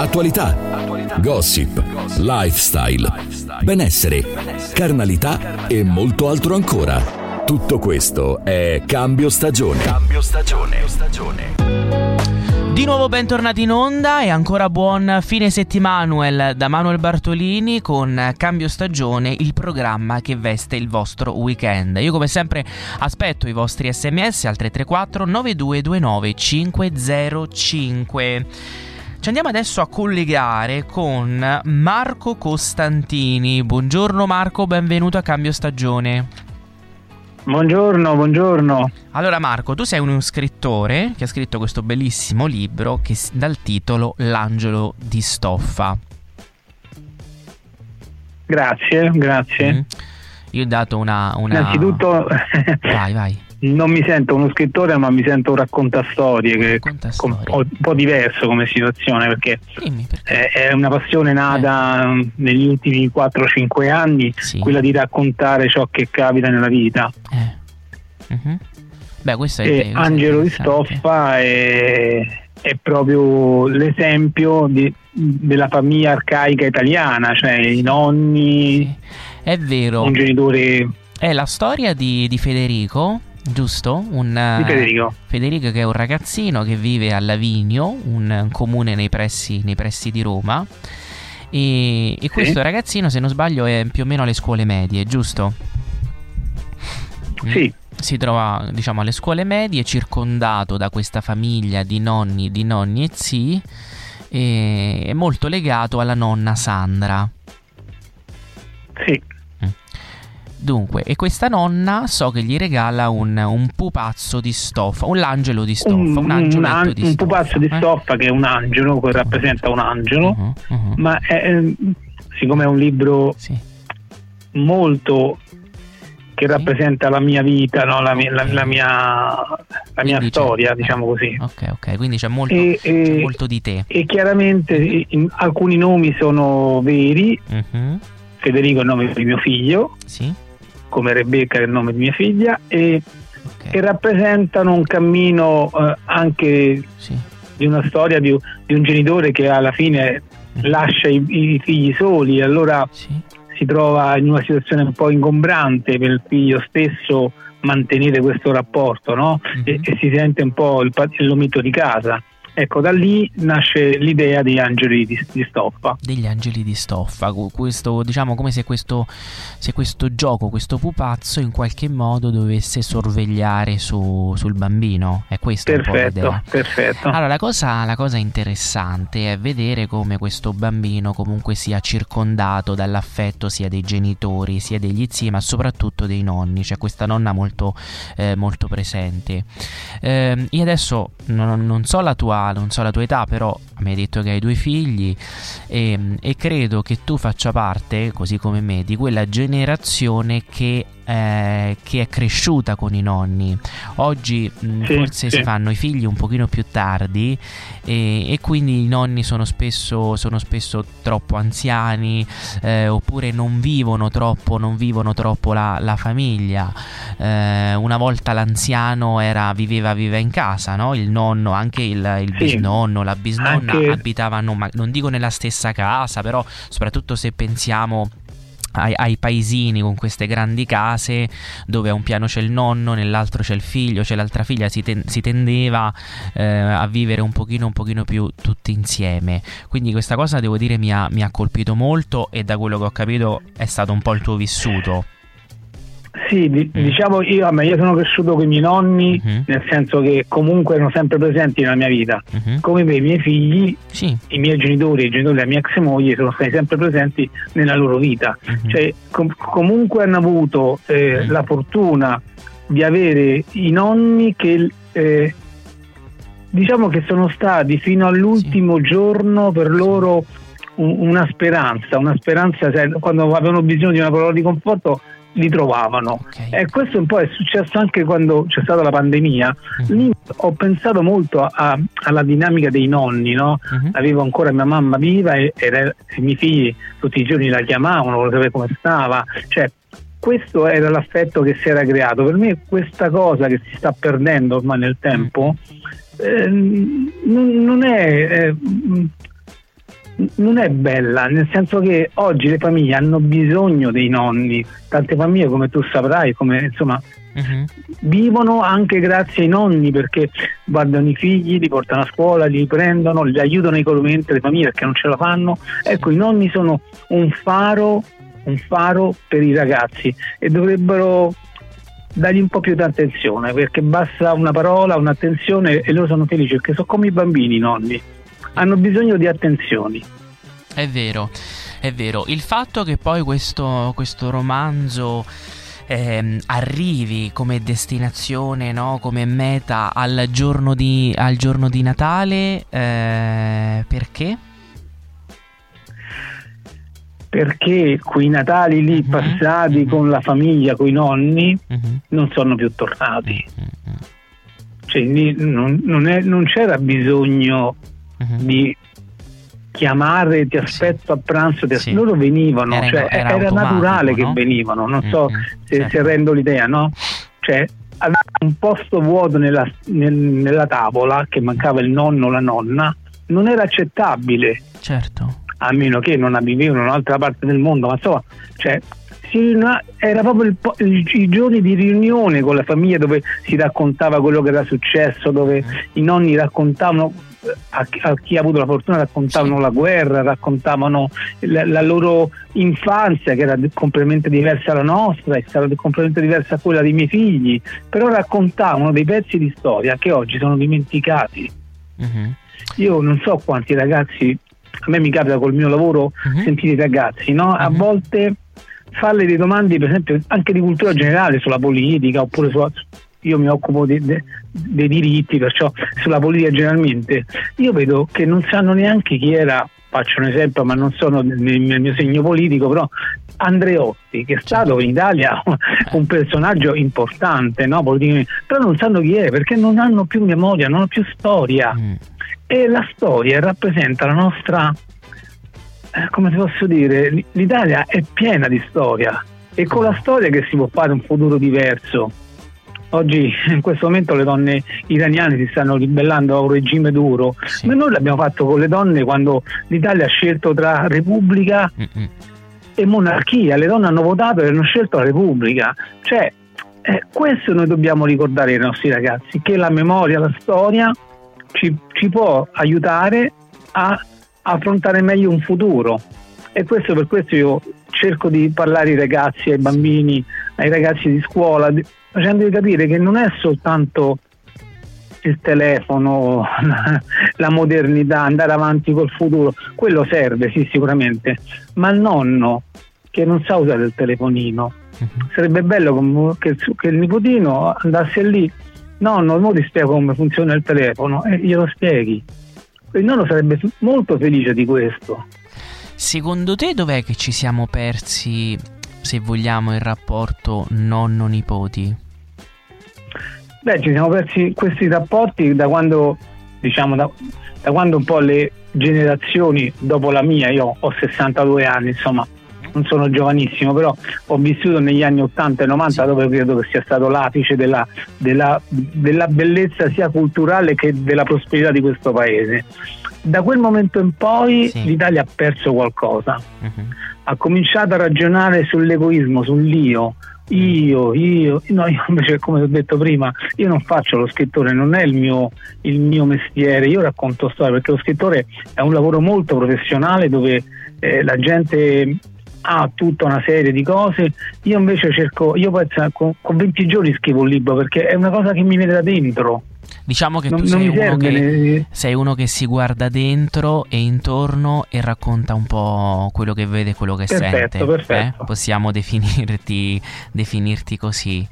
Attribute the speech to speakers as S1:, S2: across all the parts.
S1: Attualità. Gossip. Lifestyle. Benessere. Carnalità e molto altro ancora. Tutto questo è Cambio Stagione. Cambio Stagione.
S2: Di nuovo bentornati in onda e ancora buon fine settimana da Manuel Bartolini con Cambio Stagione, il programma che veste il vostro weekend. Io come sempre aspetto i vostri sms al 334 9229 505. Ci andiamo adesso a collegare con Marco Costantini. Buongiorno Marco, benvenuto a Cambio Stagione.
S3: Buongiorno, buongiorno.
S2: Allora Marco, tu sei uno scrittore che ha scritto questo bellissimo libro che, dal titolo L'angelo di stoffa.
S3: Grazie, grazie. Mm.
S2: Io ho dato una... una...
S3: Innanzitutto...
S2: vai, vai
S3: non mi sento uno scrittore, ma mi sento un raccontastorie, che racconta è un po', diverso come situazione perché, Dimmi, perché? è una passione nata eh. negli ultimi 4-5 anni, sì. quella di raccontare ciò che capita nella vita.
S2: Eh. Uh-huh. Beh, questo è,
S3: e Angelo di Stoffa è, è proprio l'esempio di, della famiglia arcaica italiana, cioè i nonni, sì.
S2: è vero.
S3: un genitore.
S2: È la storia di, di Federico giusto? Un,
S3: di Federico.
S2: Federico che è un ragazzino che vive a Lavinio, un comune nei pressi, nei pressi di Roma. E, e questo sì. ragazzino, se non sbaglio, è più o meno alle scuole medie, giusto?
S3: Mm. Sì.
S2: Si trova, diciamo, alle scuole medie, circondato da questa famiglia di nonni, di nonni e zii, e è molto legato alla nonna Sandra.
S3: Sì.
S2: Dunque, e questa nonna so che gli regala un, un pupazzo di stoffa, un angelo di stoffa, un, un angioletto
S3: un,
S2: di stoffa.
S3: Un pupazzo di eh? stoffa che è un angelo, che rappresenta un angelo, uh-huh, uh-huh. ma è, siccome è un libro sì. molto che sì. rappresenta la mia vita, no? la, mia, la, la, mia, la mia storia, diciamo così.
S2: Ok, ok, quindi c'è molto, e, c'è molto di te.
S3: E chiaramente alcuni nomi sono veri. Uh-huh. Federico è il nome di mio figlio.
S2: Sì
S3: come Rebecca è il nome di mia figlia e, okay. e rappresentano un cammino eh, anche sì. di una storia di, di, un genitore che alla fine mm. lascia i, i, figli soli e allora sì. si trova in una situazione un po' ingombrante per il figlio stesso mantenere questo rapporto no? mm-hmm. e, e, si sente un po' il, l'omito di casa Ecco, da lì nasce l'idea degli angeli di, di stoffa.
S2: Degli angeli di stoffa, questo, diciamo come se questo, se questo, gioco, questo pupazzo in qualche modo dovesse sorvegliare su, sul bambino. È questo
S3: perfetto, perfetto.
S2: Allora, la cosa, la cosa interessante è vedere come questo bambino comunque sia circondato dall'affetto sia dei genitori, sia degli zii, ma soprattutto dei nonni. C'è questa nonna molto, eh, molto presente. Eh, io adesso non, non so la tua non so la tua età, però mi hai detto che hai due figli e, e credo che tu faccia parte, così come me, di quella generazione che eh, che è cresciuta con i nonni. Oggi mh, mm, sì, forse sì. si fanno i figli un pochino più tardi e, e quindi i nonni sono spesso, sono spesso troppo anziani eh, oppure non vivono troppo, non vivono troppo la, la famiglia. Eh, una volta l'anziano era, viveva, viveva in casa, no? il nonno, anche il, il sì. bisnonno, la bisnonna anche... abitavano, ma non dico nella stessa casa, però soprattutto se pensiamo ai, ai, paesini con queste grandi case dove a un piano c'è il nonno, nell'altro c'è il figlio, c'è l'altra figlia, si, ten- si tendeva eh, a vivere un pochino, un pochino più tutti insieme. Quindi questa cosa devo dire mi ha, mi ha colpito molto e da quello che ho capito è stato un po' il tuo vissuto.
S3: Sì, di, mm. diciamo io, vabbè, io sono cresciuto con i miei nonni, mm-hmm. nel senso che comunque erano sempre presenti nella mia vita. Mm-hmm. Come me, i miei figli, sì. i miei genitori, i genitori della mia ex moglie sono stati sempre presenti nella loro vita. Mm-hmm. Cioè, com- comunque hanno avuto eh, mm. la fortuna di avere i nonni che eh, diciamo che sono stati fino all'ultimo sì. giorno per loro un, una speranza, una speranza, quando avevano bisogno di una parola di conforto li trovavano. Okay. E questo un po' è successo anche quando c'è stata la pandemia. Uh-huh. Lì ho pensato molto a, alla dinamica dei nonni, no? uh-huh. Avevo ancora mia mamma viva e, e, i miei figli tutti i giorni la chiamavano, volevano sapere come stava. Cioè, questo era l'affetto che si era creato. Per me questa cosa che si sta perdendo ormai nel tempo uh-huh. eh, non, non, è... Eh, non è bella, nel senso che oggi le famiglie hanno bisogno dei nonni, tante famiglie come tu saprai, come insomma Uh-huh. Vivono anche grazie ai nonni perché guardano i figli, li portano a scuola, li prendono, li aiutano economicamente le famiglie perché non ce la fanno. Ecco, i nonni sono un faro, un faro per i ragazzi e dovrebbero dargli un po' più di attenzione perché basta una parola, un'attenzione e loro sono felici perché sono come i bambini i nonni, hanno bisogno di attenzioni.
S2: È vero, è vero. Il fatto che poi questo, questo romanzo ehm, arrivi come destinazione, no? come meta al giorno di, al giorno di Natale, eh, perché?
S3: Perché quei Natali lì uh-huh, passati uh-huh. con la famiglia, con i nonni, uh-huh. non sono più tornati. Cioè, non, non, è, non c'era bisogno di chiamare ti aspetto sì. a pranzo ti. Sì. loro venivano era, cioè, era, era naturale no? che venivano non so mm-hmm. se, certo. se, rendo l'idea no? cioè aveva un posto vuoto nella, nel, nella tavola che mancava il nonno o la nonna non era accettabile
S2: certo
S3: a meno che non vivevano in un'altra parte del mondo ma insomma cioè, era proprio il, il, i giorni di riunione con la famiglia dove si raccontava quello che era successo, dove mm. i nonni raccontavano a, a, chi ha avuto la fortuna raccontavano sì. la guerra, raccontavano la, la, loro infanzia che era completamente diversa dalla nostra, è stata completamente diversa da quella dei miei figli, però raccontavano dei pezzi di storia che oggi sono dimenticati. Uh-huh. Io non so quanti ragazzi, a me mi capita col mio lavoro uh-huh. sentire i ragazzi, no? uh-huh. a volte farle dei domande per esempio anche di cultura generale sulla politica oppure sulla, io mi occupo de, de, dei diritti, perciò sulla politica generalmente, io vedo che non sanno neanche chi era, faccio un esempio, ma non sono nel, mio segno politico, però Andreotti, che è stato in Italia un personaggio importante, no? però non sanno chi è perché non hanno più memoria, non hanno più storia. Mm. E la storia rappresenta la nostra, eh, come si posso dire, l'Italia è piena di storia e con la storia che si può fare un futuro diverso. Oggi in questo momento le donne iraniane si stanno ribellando a un regime duro, sì. ma noi l'abbiamo fatto con le donne quando l'Italia ha scelto tra Repubblica Mm-mm. e monarchia, le donne hanno votato e hanno scelto la Repubblica. Cioè, eh, questo noi dobbiamo ricordare ai nostri ragazzi, che la memoria, la storia ci, ci può aiutare a affrontare meglio un futuro. E questo per questo io cerco di parlare ai ragazzi, ai bambini, ai ragazzi di scuola, facendogli capire che non è soltanto il telefono, la modernità, andare avanti col futuro, quello serve, sì, sicuramente, ma il nonno che non sa usare il telefonino, uh-huh. sarebbe bello che, che, il nipotino andasse lì, nonno, ora ti spiego come funziona il telefono e glielo spieghi. Il nonno sarebbe molto felice di questo.
S2: Secondo te dov'è che ci siamo persi se vogliamo, il rapporto nonno-nipoti?
S3: Beh, ci siamo persi questi rapporti da quando, diciamo, da, da quando un po' le generazioni dopo la mia, io ho 62 anni, insomma, non sono giovanissimo, però ho vissuto negli anni 80 e 90 dove credo che sia stato l'apice della, della, della bellezza sia culturale che della prosperità di questo paese. Da quel momento in poi sì. l'Italia ha perso qualcosa. Uh-huh ha cominciato a ragionare sull'egoismo, sull'io. Io, io, no, io invece come ho detto prima, io non faccio lo scrittore, non è il mio, il mio mestiere, io racconto storie perché lo scrittore è un lavoro molto professionale dove eh, la gente ha tutta una serie di cose, io invece cerco, io penso, con, con 20 giorni scrivo un libro perché è una cosa che mi viene da dentro
S2: Diciamo che non, tu sei uno che, sei uno che, si guarda dentro e intorno e racconta un po' quello che vede, quello che
S3: perfetto,
S2: sente.
S3: Perfetto.
S2: Eh? Possiamo definirti, definirti così.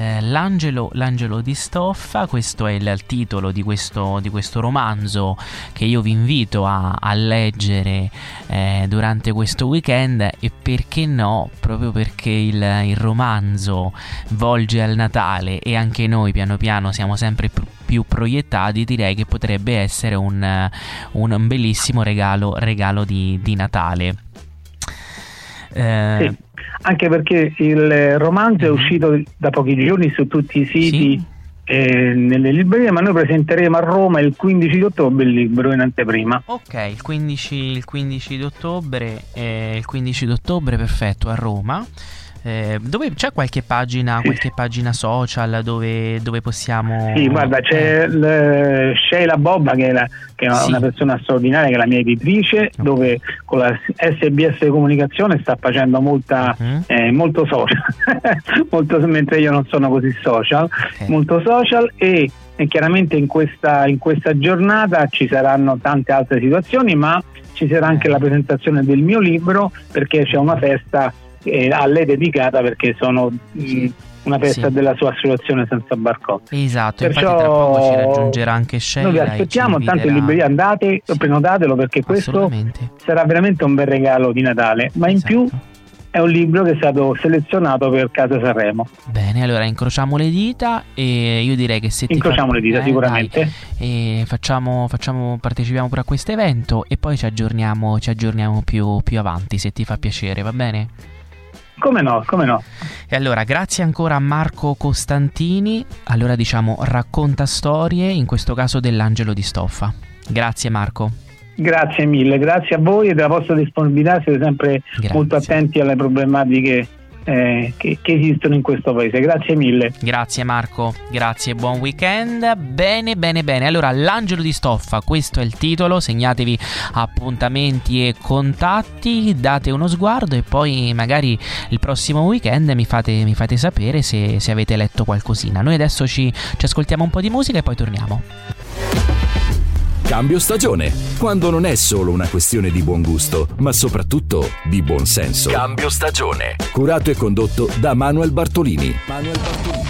S2: Eh, l'angelo, l'angelo, di stoffa, questo è il titolo di questo, di questo romanzo che io vi invito a, a leggere eh, durante questo weekend e perché no, proprio perché il, il, romanzo volge al Natale e anche noi piano piano siamo sempre più, più proiettati, direi che potrebbe essere un, un bellissimo regalo, regalo di, di Natale.
S3: Eh, sì anche perché il romanzo è mhm. uscito da pochi giorni su tutti i siti sì. eh, nelle librerie, ma noi presenteremo a Roma il 15 di ottobre il libro in anteprima.
S2: Ok, il 15, il 15 di ottobre, eh, il 15 di ottobre, perfetto, a Roma. Eh, dove c'è qualche pagina, qualche pagina social dove, dove, possiamo.
S3: Sì, guarda, c'è eh. Sheila Bobba che è, la, che è sì. una persona straordinaria, che è la mia editrice, okay. dove con la SBS Comunicazione sta facendo molta, uh-huh. eh, molto social, molto, mentre io non sono così social, okay. molto social e, e chiaramente in questa, in questa giornata ci saranno tante altre situazioni, ma ci sarà anche la presentazione del mio libro perché c'è una festa eh, a lei dedicata perché sono sì. Mm, una festa sì. della sua associazione senza barcode.
S2: Esatto, Perciò tra poco ci raggiungerà anche Sheila.
S3: Noi vi aspettiamo, tanto in libreria andate, sì. prenotatelo perché questo sarà veramente un bel regalo di Natale, ma in esatto. più è un libro che è stato selezionato per Casa Sanremo.
S2: Bene, allora incrociamo le dita e io direi che se ti
S3: incrociamo le dita eh, sicuramente
S2: dai, e facciamo, facciamo, partecipiamo pure a questo evento e poi ci aggiorniamo, ci aggiorniamo più, più avanti se ti fa piacere, va bene?
S3: Come no, come no.
S2: E allora, grazie ancora a Marco Costantini. Allora diciamo racconta storie, in questo caso dell'angelo di stoffa. Grazie Marco.
S3: Grazie mille, grazie a voi e della vostra disponibilità, siete sempre grazie. molto attenti alle problematiche eh, che, che, esistono in questo paese. Grazie mille.
S2: Grazie Marco, grazie, buon weekend. Bene, bene, bene. Allora, l'angelo di stoffa, questo è il titolo. Segnatevi appuntamenti e contatti, date uno sguardo e poi magari il prossimo weekend mi fate, mi fate sapere se, se, avete letto qualcosina. Noi adesso ci, ci ascoltiamo un po' di musica e poi torniamo.
S1: Cambio stagione, quando non è solo una questione di buon gusto, ma soprattutto di buon senso. Cambio stagione. Curato e condotto da Manuel Bartolini. Manuel Bartolini.